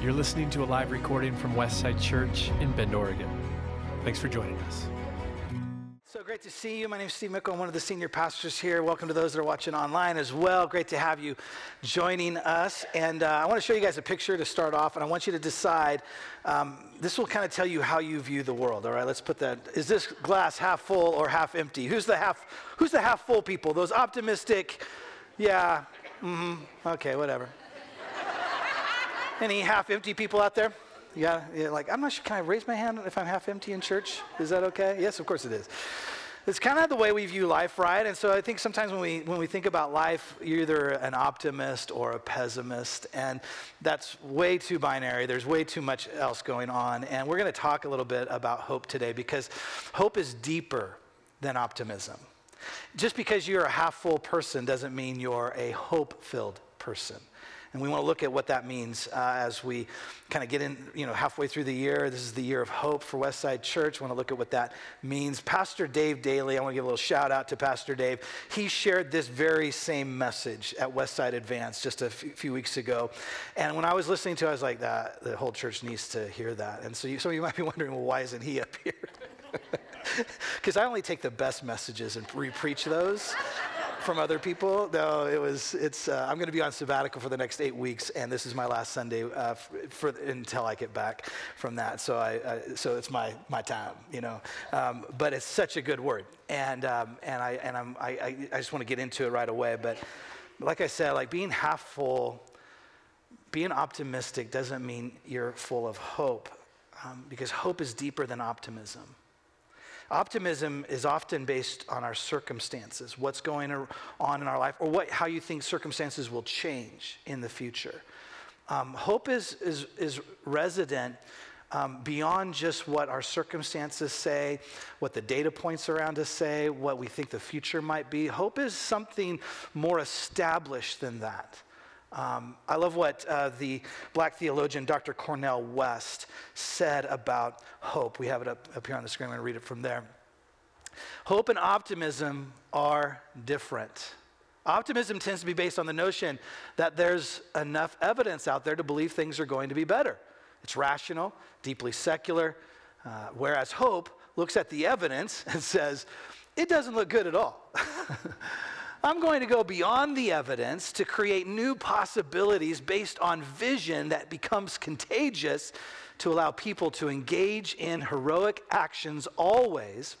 You're listening to a live recording from Westside Church in Bend, Oregon. Thanks for joining us. So great to see you. My name is Steve Mickle. I'm one of the senior pastors here. Welcome to those that are watching online as well. Great to have you joining us. And uh, I want to show you guys a picture to start off, and I want you to decide. Um, this will kind of tell you how you view the world. All right, let's put that. Is this glass half full or half empty? Who's the half? Who's the half full people? Those optimistic. Yeah. Mm-hmm. Okay. Whatever. Any half empty people out there? Yeah, yeah, like, I'm not sure, can I raise my hand if I'm half empty in church? Is that okay? Yes, of course it is. It's kind of the way we view life, right? And so I think sometimes when we, when we think about life, you're either an optimist or a pessimist, and that's way too binary. There's way too much else going on. And we're going to talk a little bit about hope today because hope is deeper than optimism. Just because you're a half full person doesn't mean you're a hope filled person. And we want to look at what that means uh, as we kind of get in, you know, halfway through the year. This is the year of hope for Westside Church. We want to look at what that means. Pastor Dave Daly, I want to give a little shout out to Pastor Dave. He shared this very same message at Westside Advance just a f- few weeks ago. And when I was listening to it, I was like, that, the whole church needs to hear that. And so you, some of you might be wondering, well, why isn't he up here? Because I only take the best messages and re-preach those from other people. No, it was. It's. Uh, I'm going to be on sabbatical for the next eight weeks, and this is my last Sunday uh, for, until I get back from that. So I. I so it's my my time, you know. Um, but it's such a good word, and um, and I and I'm I, I just want to get into it right away. But like I said, like being half full, being optimistic doesn't mean you're full of hope, um, because hope is deeper than optimism. Optimism is often based on our circumstances, what's going on in our life, or what, how you think circumstances will change in the future. Um, hope is, is, is resident um, beyond just what our circumstances say, what the data points around us say, what we think the future might be. Hope is something more established than that. Um, I love what uh, the black theologian Dr. Cornel West said about hope. We have it up, up here on the screen. I'm going to read it from there. Hope and optimism are different. Optimism tends to be based on the notion that there's enough evidence out there to believe things are going to be better. It's rational, deeply secular, uh, whereas hope looks at the evidence and says, it doesn't look good at all. I'm going to go beyond the evidence to create new possibilities based on vision that becomes contagious to allow people to engage in heroic actions always.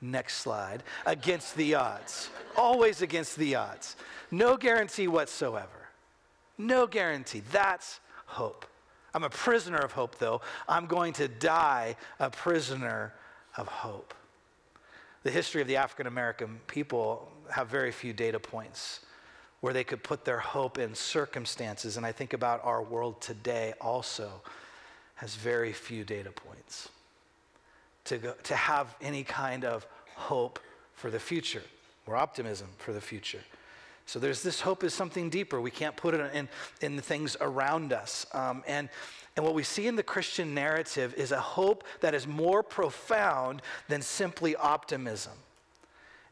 Next slide. Against the odds. always against the odds. No guarantee whatsoever. No guarantee. That's hope. I'm a prisoner of hope, though. I'm going to die a prisoner of hope. The history of the African American people have very few data points where they could put their hope in circumstances. And I think about our world today also has very few data points to, go, to have any kind of hope for the future or optimism for the future. So there's this hope is something deeper. We can't put it in, in the things around us. Um, and and what we see in the Christian narrative is a hope that is more profound than simply optimism.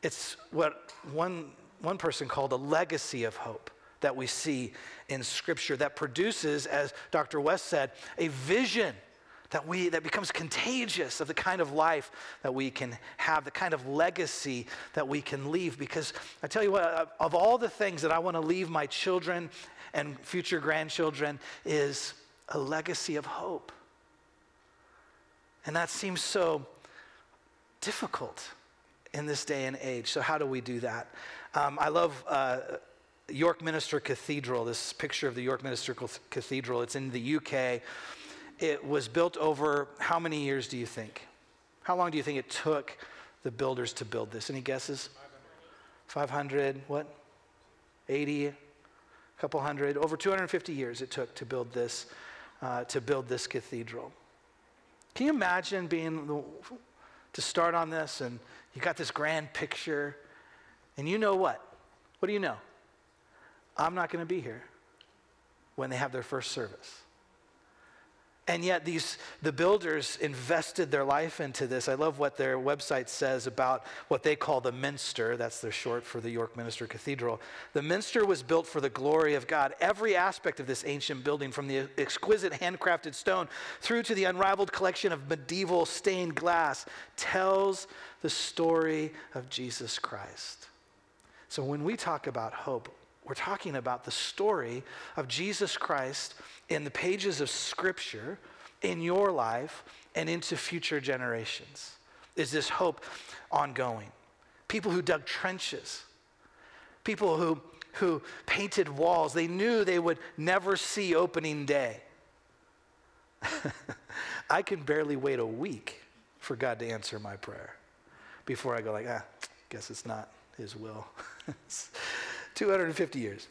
It's what one, one person called a legacy of hope that we see in Scripture that produces, as Dr. West said, a vision that, we, that becomes contagious of the kind of life that we can have, the kind of legacy that we can leave. Because I tell you what, of all the things that I want to leave my children and future grandchildren, is a legacy of hope. And that seems so difficult in this day and age. So, how do we do that? Um, I love uh, York Minster Cathedral, this picture of the York Minster Cathedral. It's in the UK. It was built over how many years do you think? How long do you think it took the builders to build this? Any guesses? 500, 500 what? 80, a couple hundred, over 250 years it took to build this uh, to build this cathedral. Can you imagine being the, to start on this and you got this grand picture and you know what? What do you know? I'm not going to be here when they have their first service. And yet, these, the builders invested their life into this. I love what their website says about what they call the Minster. That's their short for the York Minster Cathedral. The Minster was built for the glory of God. Every aspect of this ancient building, from the exquisite handcrafted stone through to the unrivaled collection of medieval stained glass, tells the story of Jesus Christ. So when we talk about hope, we're talking about the story of Jesus Christ in the pages of Scripture in your life and into future generations. Is this hope ongoing? People who dug trenches, people who, who painted walls, they knew they would never see opening day. I can barely wait a week for God to answer my prayer before I go like, ah, guess it's not his will. 250 years.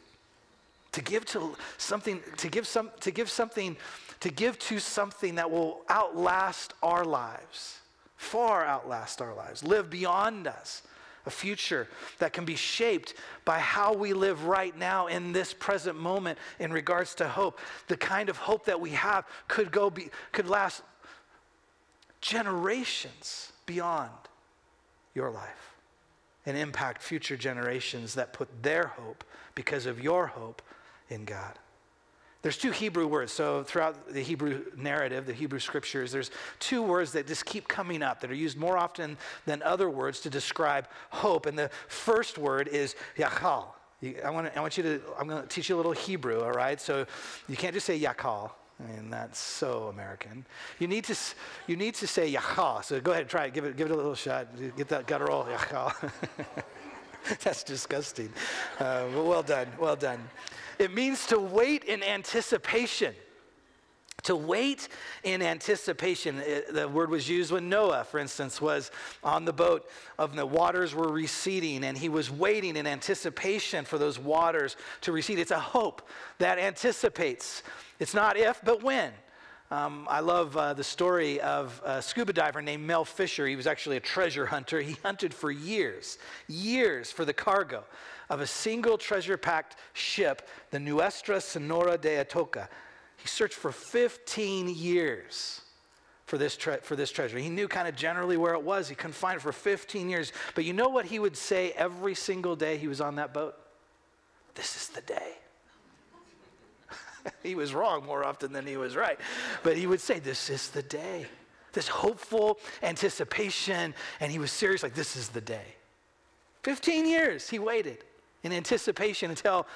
To give to something, to give some, to give something, to give to something that will outlast our lives, far outlast our lives, live beyond us, a future that can be shaped by how we live right now in this present moment in regards to hope. The kind of hope that we have could go be, could last generations beyond your life and impact future generations that put their hope because of your hope in God. There's two Hebrew words. So, throughout the Hebrew narrative, the Hebrew scriptures, there's two words that just keep coming up that are used more often than other words to describe hope. And the first word is yakal. I want, to I want you to, I'm going to teach you a little Hebrew, all right? So, you can't just say yakal. I mean, that's so American. You need to, you need to say yaha. So go ahead, and try it. Give it, give it a little shot. Get that guttural yaha. that's disgusting. Uh, well done, well done. It means to wait in anticipation. To wait in anticipation. It, the word was used when Noah, for instance, was on the boat of the waters were receding and he was waiting in anticipation for those waters to recede. It's a hope that anticipates. It's not if, but when. Um, I love uh, the story of a scuba diver named Mel Fisher. He was actually a treasure hunter. He hunted for years, years for the cargo of a single treasure packed ship, the Nuestra Senora de Atocha. He searched for 15 years for this, tre- for this treasure. He knew kind of generally where it was. He couldn't find it for 15 years. But you know what he would say every single day he was on that boat? This is the day. he was wrong more often than he was right. But he would say, This is the day. This hopeful anticipation. And he was serious, like, This is the day. 15 years he waited in anticipation until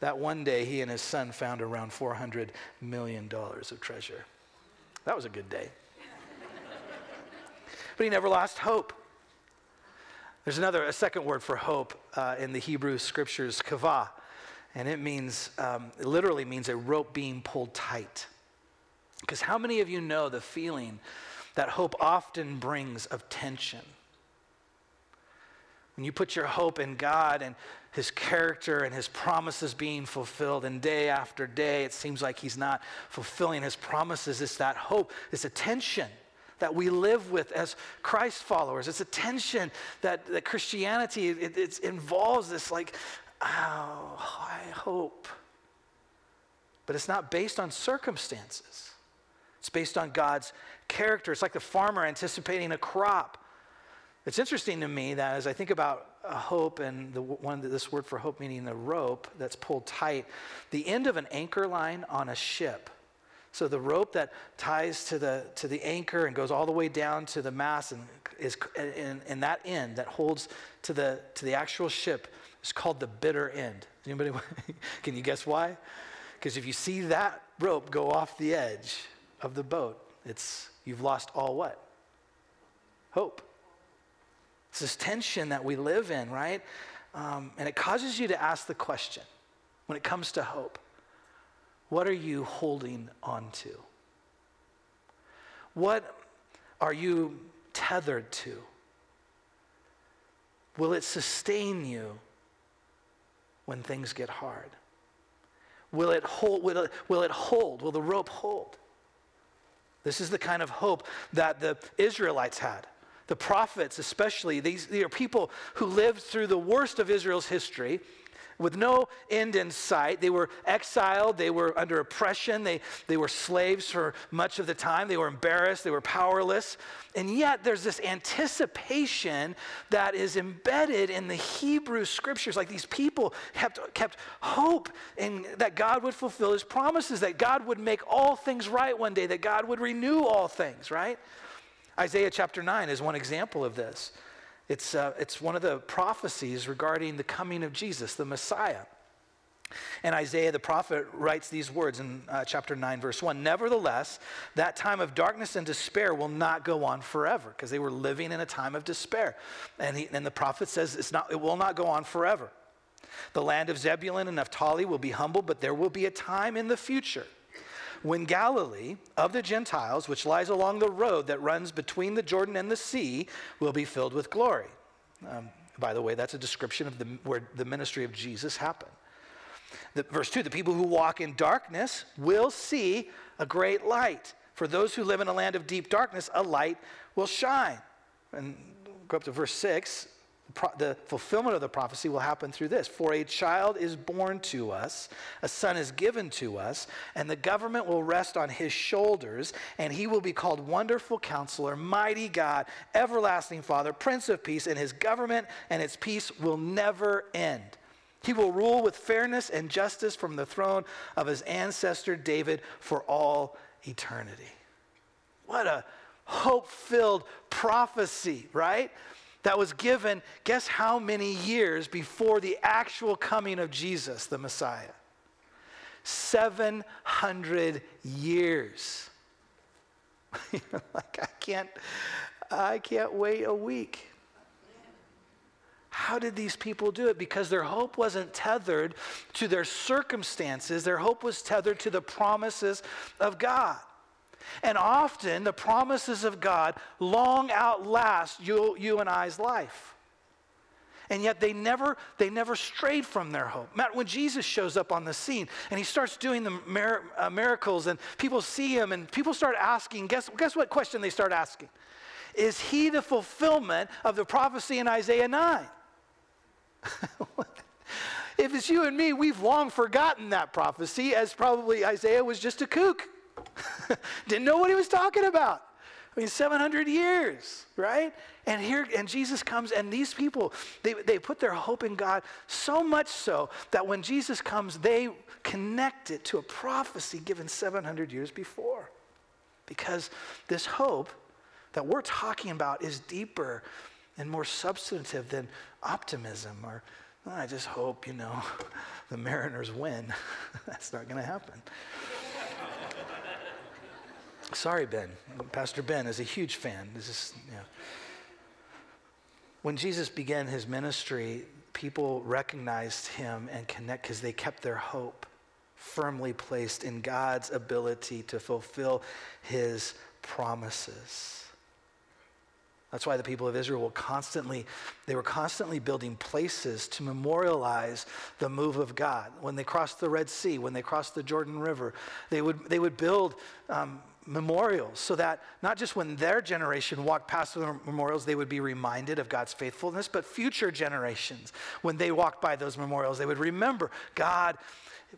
that one day he and his son found around $400 million of treasure. That was a good day. but he never lost hope. There's another, a second word for hope uh, in the Hebrew scriptures, kavah. And it means, um, it literally means a rope being pulled tight. Because how many of you know the feeling that hope often brings of tension? When you put your hope in God and his character and his promises being fulfilled, and day after day it seems like he's not fulfilling his promises, it's that hope, it's a tension that we live with as Christ followers. It's a tension that, that Christianity it, it involves this like oh, I hope. But it's not based on circumstances, it's based on God's character. It's like the farmer anticipating a crop. It's interesting to me that as I think about uh, hope and the one this word for hope meaning the rope that's pulled tight, the end of an anchor line on a ship. So the rope that ties to the to the anchor and goes all the way down to the mast and is in that end that holds to the to the actual ship is called the bitter end. Anybody, can you guess why? Because if you see that rope go off the edge of the boat, it's you've lost all what? Hope. It's this tension that we live in, right? Um, and it causes you to ask the question when it comes to hope what are you holding on to? What are you tethered to? Will it sustain you when things get hard? Will it hold? Will it, will it hold? Will the rope hold? This is the kind of hope that the Israelites had. The prophets, especially, these, these are people who lived through the worst of Israel's history. with no end in sight. They were exiled, they were under oppression, they, they were slaves for much of the time, they were embarrassed, they were powerless. And yet, there's this anticipation that is embedded in the Hebrew scriptures. Like these people kept, kept hope in that God would fulfill his promises, that God would make all things right one day, that God would renew all things, right? Isaiah chapter 9 is one example of this. It's, uh, it's one of the prophecies regarding the coming of Jesus, the Messiah. And Isaiah the prophet writes these words in uh, chapter 9, verse 1 Nevertheless, that time of darkness and despair will not go on forever, because they were living in a time of despair. And, he, and the prophet says it's not, it will not go on forever. The land of Zebulun and Naphtali will be humble, but there will be a time in the future when Galilee of the Gentiles, which lies along the road that runs between the Jordan and the sea, will be filled with glory. Um, by the way, that's a description of the, where the ministry of Jesus happened. The, verse 2 the people who walk in darkness will see a great light. For those who live in a land of deep darkness, a light will shine. And go up to verse 6 the fulfillment of the prophecy will happen through this For a child is born to us, a son is given to us, and the government will rest on his shoulders, and he will be called Wonderful Counselor, Mighty God, Everlasting Father, Prince of Peace, and his government and its peace will never end. He will rule with fairness and justice from the throne of his ancestor David for all eternity. What a hope filled prophecy, right? That was given, guess how many years before the actual coming of Jesus, the Messiah? 700 years. like I can't I can't wait a week. How did these people do it? Because their hope wasn't tethered to their circumstances. Their hope was tethered to the promises of God. And often the promises of God long outlast you, you and I's life. And yet they never, they never strayed from their hope. Matt, when Jesus shows up on the scene and he starts doing the mir- uh, miracles and people see him and people start asking, guess, guess what question they start asking? Is he the fulfillment of the prophecy in Isaiah 9? if it's you and me, we've long forgotten that prophecy as probably Isaiah was just a kook. Didn't know what he was talking about. I mean, 700 years, right? And here, and Jesus comes, and these people, they, they put their hope in God so much so that when Jesus comes, they connect it to a prophecy given 700 years before. Because this hope that we're talking about is deeper and more substantive than optimism or, oh, I just hope, you know, the Mariners win. That's not going to happen. Sorry, Ben. Pastor Ben is a huge fan. This is. When Jesus began his ministry, people recognized him and connect because they kept their hope firmly placed in God's ability to fulfill his promises. That's why the people of Israel were constantly, they were constantly building places to memorialize the move of God. When they crossed the Red Sea, when they crossed the Jordan River, they would, they would build um, memorials so that not just when their generation walked past the memorials they would be reminded of God's faithfulness but future generations when they walked by those memorials they would remember God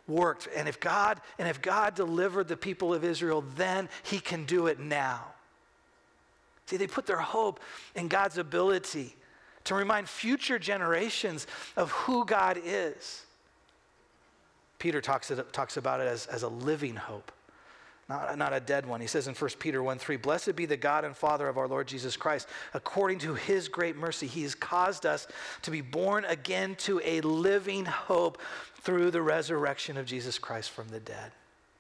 worked and if God and if God delivered the people of Israel then he can do it now. See they put their hope in God's ability to remind future generations of who God is. Peter talks, talks about it as, as a living hope not, not a dead one. He says in 1 Peter 1 3, Blessed be the God and Father of our Lord Jesus Christ. According to his great mercy, he has caused us to be born again to a living hope through the resurrection of Jesus Christ from the dead.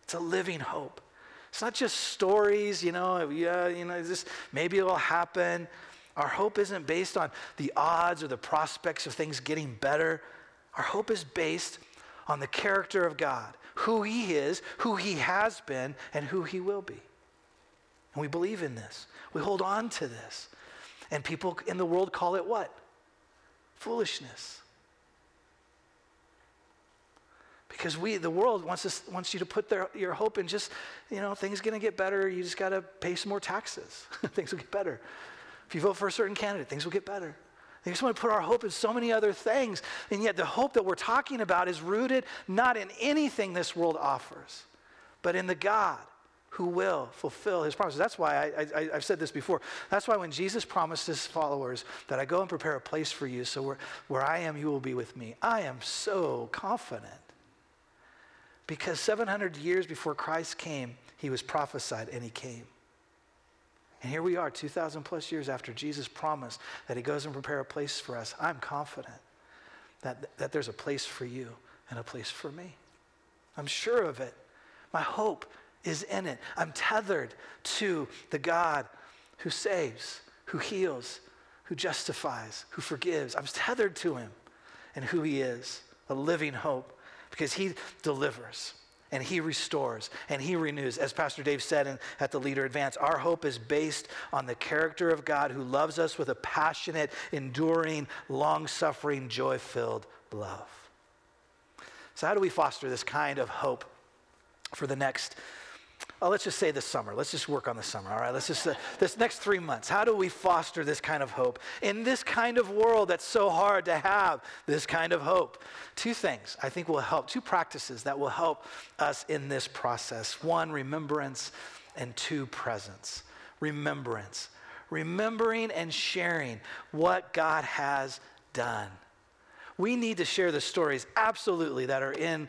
It's a living hope. It's not just stories, you know, yeah, you know, this, maybe it'll happen. Our hope isn't based on the odds or the prospects of things getting better. Our hope is based on the character of God who He is, who He has been, and who He will be. And we believe in this. We hold on to this. And people in the world call it what? Foolishness. Because we, the world wants, us, wants you to put their, your hope in just, you know, things going to get better. You just got to pay some more taxes. things will get better. If you vote for a certain candidate, things will get better. They just want to put our hope in so many other things. And yet, the hope that we're talking about is rooted not in anything this world offers, but in the God who will fulfill his promises. That's why I, have said this before. That's why when Jesus promised his followers that I go and prepare a place for you, so where, where I am, you will be with me, I am so confident. Because 700 years before Christ came, he was prophesied and he came. And here we are, 2,000 plus years after Jesus promised that he goes and prepare a place for us. I'm confident that, that there's a place for you and a place for me. I'm sure of it. My hope is in it. I'm tethered to the God who saves, who heals, who justifies, who forgives. I'm tethered to him and who he is, a living hope, because he delivers and he restores and he renews. As Pastor Dave said in, at the Leader Advance, our hope is based on the character of God who loves us with a passionate, enduring, long suffering, joy filled love. So, how do we foster this kind of hope for the next Oh, let's just say this summer. Let's just work on the summer, all right? Let's just, uh, this next three months, how do we foster this kind of hope in this kind of world that's so hard to have this kind of hope? Two things I think will help, two practices that will help us in this process. One, remembrance, and two, presence. Remembrance. Remembering and sharing what God has done. We need to share the stories, absolutely, that are in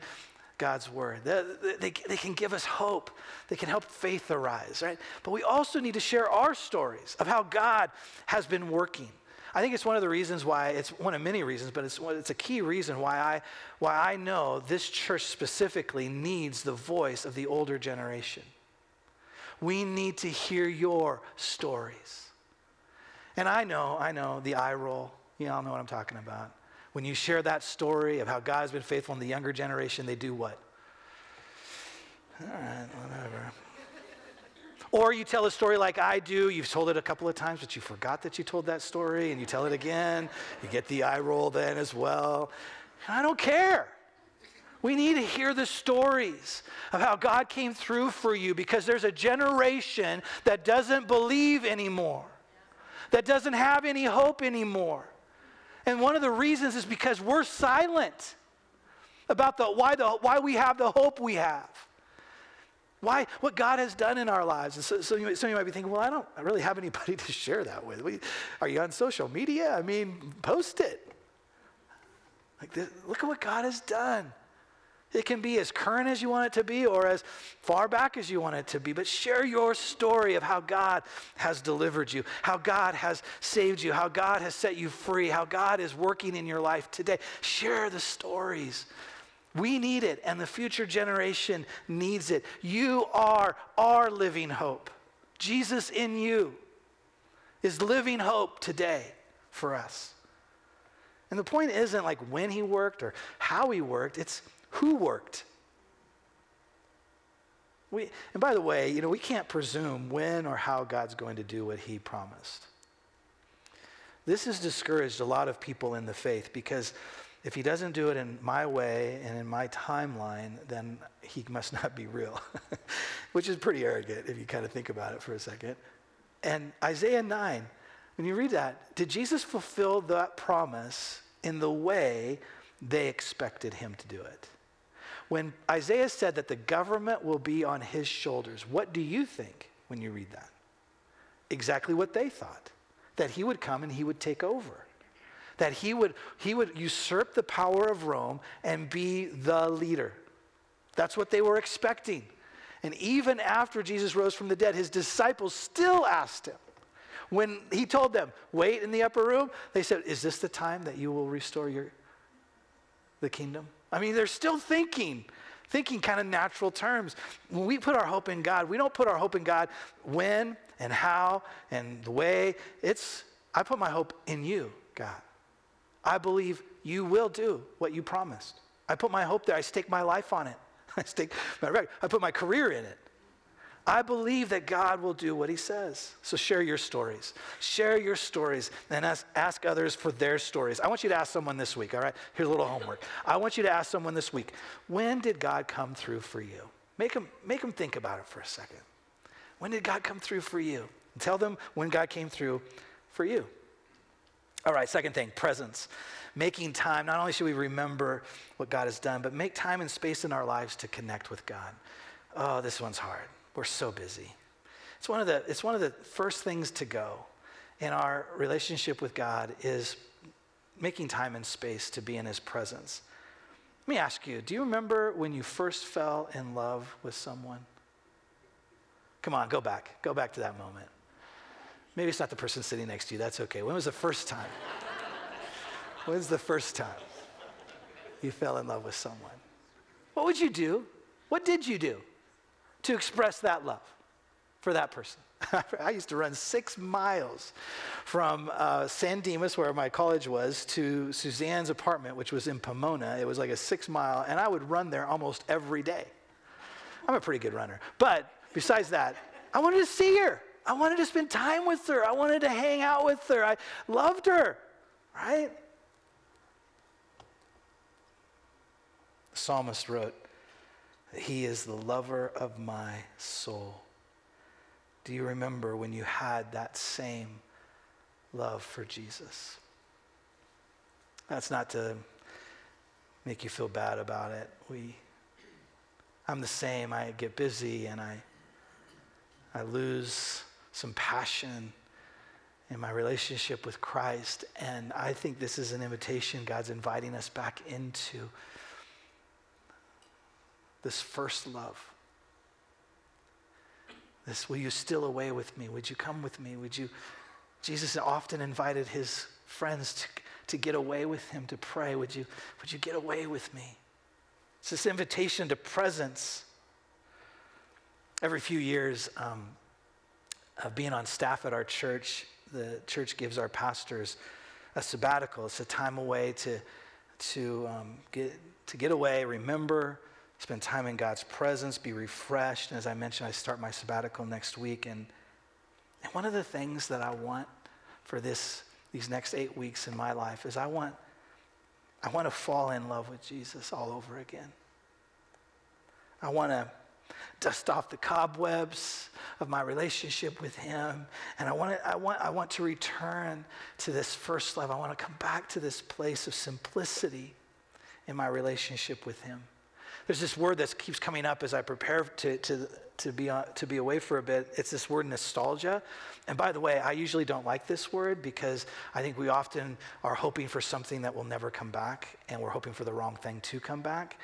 God's word. They, they, they, can give us hope. They can help faith arise, right? But we also need to share our stories of how God has been working. I think it's one of the reasons why, it's one of many reasons, but it's, it's a key reason why I, why I know this church specifically needs the voice of the older generation. We need to hear your stories. And I know, I know the eye roll. You all know what I'm talking about. When you share that story of how God has been faithful in the younger generation, they do what? All right, whatever. Or you tell a story like I do. You've told it a couple of times, but you forgot that you told that story, and you tell it again. You get the eye roll then as well. I don't care. We need to hear the stories of how God came through for you because there's a generation that doesn't believe anymore, that doesn't have any hope anymore. And one of the reasons is because we're silent about the, why, the, why we have the hope we have. Why, what God has done in our lives. So, so you, some of you might be thinking, well, I don't I really have anybody to share that with. We, are you on social media? I mean, post it. Like, this, look at what God has done. It can be as current as you want it to be or as far back as you want it to be, but share your story of how God has delivered you, how God has saved you, how God has set you free, how God is working in your life today. Share the stories. We need it, and the future generation needs it. You are our living hope. Jesus in you is living hope today for us. And the point isn't like when he worked or how he worked, it's who worked? We, and by the way, you know, we can't presume when or how God's going to do what he promised. This has discouraged a lot of people in the faith because if he doesn't do it in my way and in my timeline, then he must not be real, which is pretty arrogant if you kind of think about it for a second. And Isaiah 9, when you read that, did Jesus fulfill that promise in the way they expected him to do it? When Isaiah said that the government will be on his shoulders, what do you think when you read that? Exactly what they thought that he would come and he would take over. That he would, he would usurp the power of Rome and be the leader. That's what they were expecting. And even after Jesus rose from the dead, his disciples still asked him. When he told them, wait in the upper room, they said, Is this the time that you will restore your, the kingdom? I mean, they're still thinking, thinking kind of natural terms. When we put our hope in God, we don't put our hope in God when and how and the way. It's, I put my hope in you, God. I believe you will do what you promised. I put my hope there. I stake my life on it. I stake my I put my career in it. I believe that God will do what he says. So share your stories. Share your stories and ask, ask others for their stories. I want you to ask someone this week, all right? Here's a little homework. I want you to ask someone this week, when did God come through for you? Make them, make them think about it for a second. When did God come through for you? And tell them when God came through for you. All right, second thing presence. Making time. Not only should we remember what God has done, but make time and space in our lives to connect with God. Oh, this one's hard. We're so busy. It's one of the, it's one of the first things to go in our relationship with God is making time and space to be in his presence. Let me ask you, do you remember when you first fell in love with someone? Come on, go back. Go back to that moment. Maybe it's not the person sitting next to you. That's okay. When was the first time? When's the first time you fell in love with someone? What would you do? What did you do to express that love for that person? I used to run six miles from uh, San Dimas, where my college was, to Suzanne's apartment, which was in Pomona. It was like a six mile, and I would run there almost every day. I'm a pretty good runner. But besides that, I wanted to see her. I wanted to spend time with her. I wanted to hang out with her. I loved her, right? The psalmist wrote, He is the lover of my soul. Do you remember when you had that same love for Jesus? That's not to make you feel bad about it. We, I'm the same. I get busy and I, I lose some passion in my relationship with Christ. And I think this is an invitation God's inviting us back into this first love this, will you still away with me? Would you come with me? Would you? Jesus often invited his friends to, to get away with him to pray. Would you, would you get away with me? It's this invitation to presence. Every few years um, of being on staff at our church, the church gives our pastors a sabbatical. It's a time away to, to, um, get, to get away, remember, spend time in God's presence, be refreshed. And as I mentioned, I start my sabbatical next week. And, and one of the things that I want for this, these next eight weeks in my life is I want, I want to fall in love with Jesus all over again. I want to dust off the cobwebs of my relationship with him and I want, to, I, want, I want to return to this first love i want to come back to this place of simplicity in my relationship with him there's this word that keeps coming up as I prepare to, to, to, be, on, to be away for a bit. It's this word nostalgia. And by the way, I usually don't like this word because I think we often are hoping for something that will never come back, and we're hoping for the wrong thing to come back.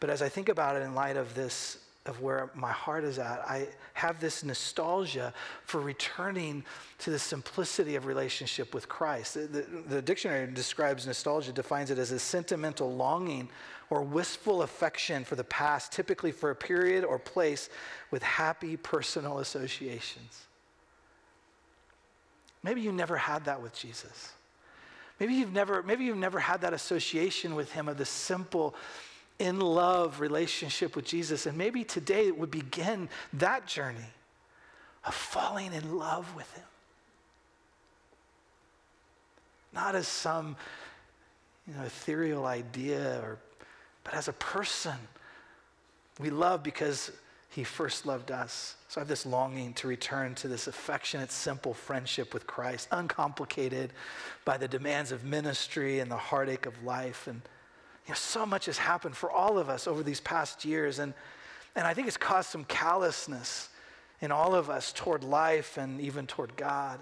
But as I think about it in light of this of where my heart is at. I have this nostalgia for returning to the simplicity of relationship with Christ. The, the, the, dictionary describes nostalgia, defines it as a sentimental longing or wistful affection for the past, typically for a period or place with happy personal associations. Maybe you never had that with Jesus. Maybe you've never, maybe you've never had that association with him of the simple in love relationship with Jesus. And maybe today it would begin that journey of falling in love with Him. Not as some you know, ethereal idea, or, but as a person. We love because He first loved us. So I have this longing to return to this affectionate, simple friendship with Christ, uncomplicated by the demands of ministry and the heartache of life. And you know, so much has happened for all of us over these past years, and, and I think it's caused some callousness in all of us toward life and even toward God.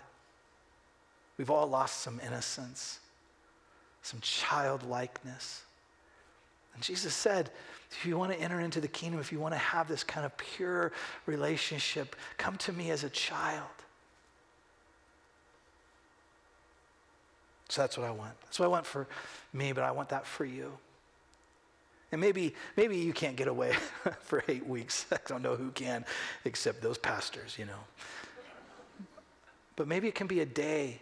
We've all lost some innocence, some childlikeness. And Jesus said, if you want to enter into the kingdom, if you want to have this kind of pure relationship, come to me as a child. So that's what I want. That's what I want for me, but I want that for you. And maybe, maybe you can't get away for eight weeks. I don't know who can, except those pastors, you know. But maybe it can be a day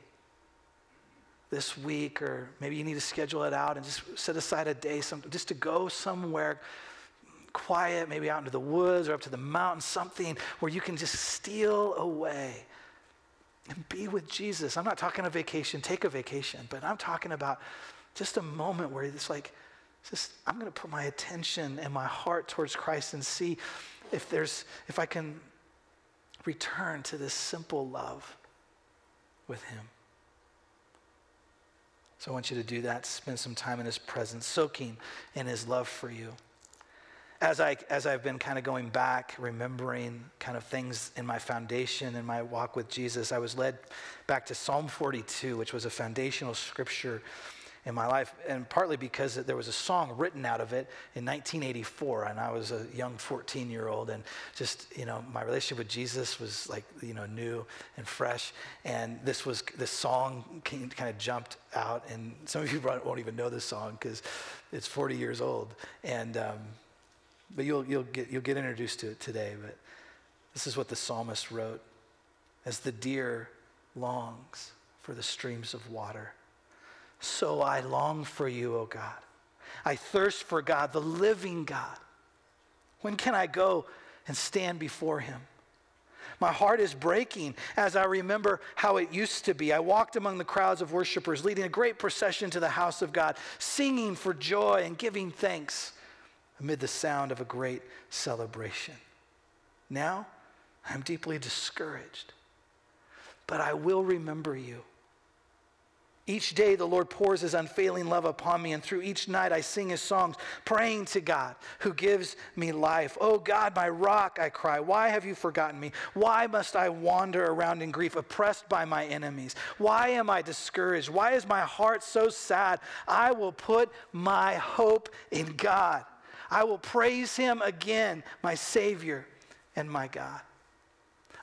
this week, or maybe you need to schedule it out and just set aside a day some, just to go somewhere quiet, maybe out into the woods or up to the mountain, something where you can just steal away and be with Jesus. I'm not talking a vacation, take a vacation, but I'm talking about just a moment where it's like, just I'm going to put my attention and my heart towards Christ and see if there's if I can return to this simple love with him. So I want you to do that, spend some time in His presence, soaking in His love for you. As, I, as I've been kind of going back, remembering kind of things in my foundation in my walk with Jesus, I was led back to Psalm 42, which was a foundational scripture in my life, and partly because there was a song written out of it in 1984, and I was a young 14 year old, and just, you know, my relationship with Jesus was like, you know, new and fresh, and this was, this song kind of jumped out, and some of you won't even know this song because it's 40 years old, and, um, but you'll, you'll, get, you'll get introduced to it today, but this is what the psalmist wrote. As the deer longs for the streams of water so I long for you, O God. I thirst for God, the living God. When can I go and stand before him? My heart is breaking as I remember how it used to be. I walked among the crowds of worshipers, leading a great procession to the house of God, singing for joy and giving thanks amid the sound of a great celebration. Now, I'm deeply discouraged, but I will remember you each day, the Lord pours his unfailing love upon me, and through each night, I sing his songs, praying to God who gives me life. Oh God, my rock, I cry, why have you forgotten me? Why must I wander around in grief, oppressed by my enemies? Why am I discouraged? Why is my heart so sad? I will put my hope in God. I will praise him again, my Savior and my God.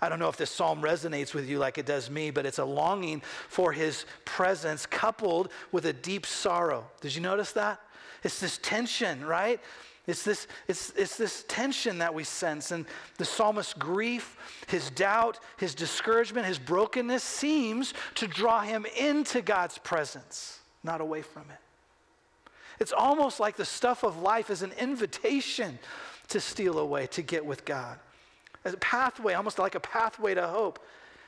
I don't know if this psalm resonates with you like it does me, but it's a longing for his presence coupled with a deep sorrow. Did you notice that? It's this tension, right? It's this, it's, it's this tension that we sense. And the psalmist's grief, his doubt, his discouragement, his brokenness seems to draw him into God's presence, not away from it. It's almost like the stuff of life is an invitation to steal away, to get with God as a pathway, almost like a pathway to hope,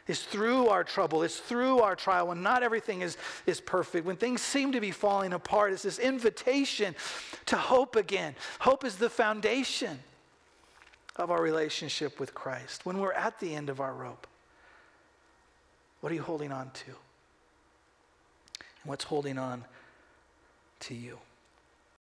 is through our trouble, it's through our trial, when not everything is, is perfect, when things seem to be falling apart. It's this invitation to hope again. Hope is the foundation of our relationship with Christ. When we're at the end of our rope, what are you holding on to? And what's holding on to you?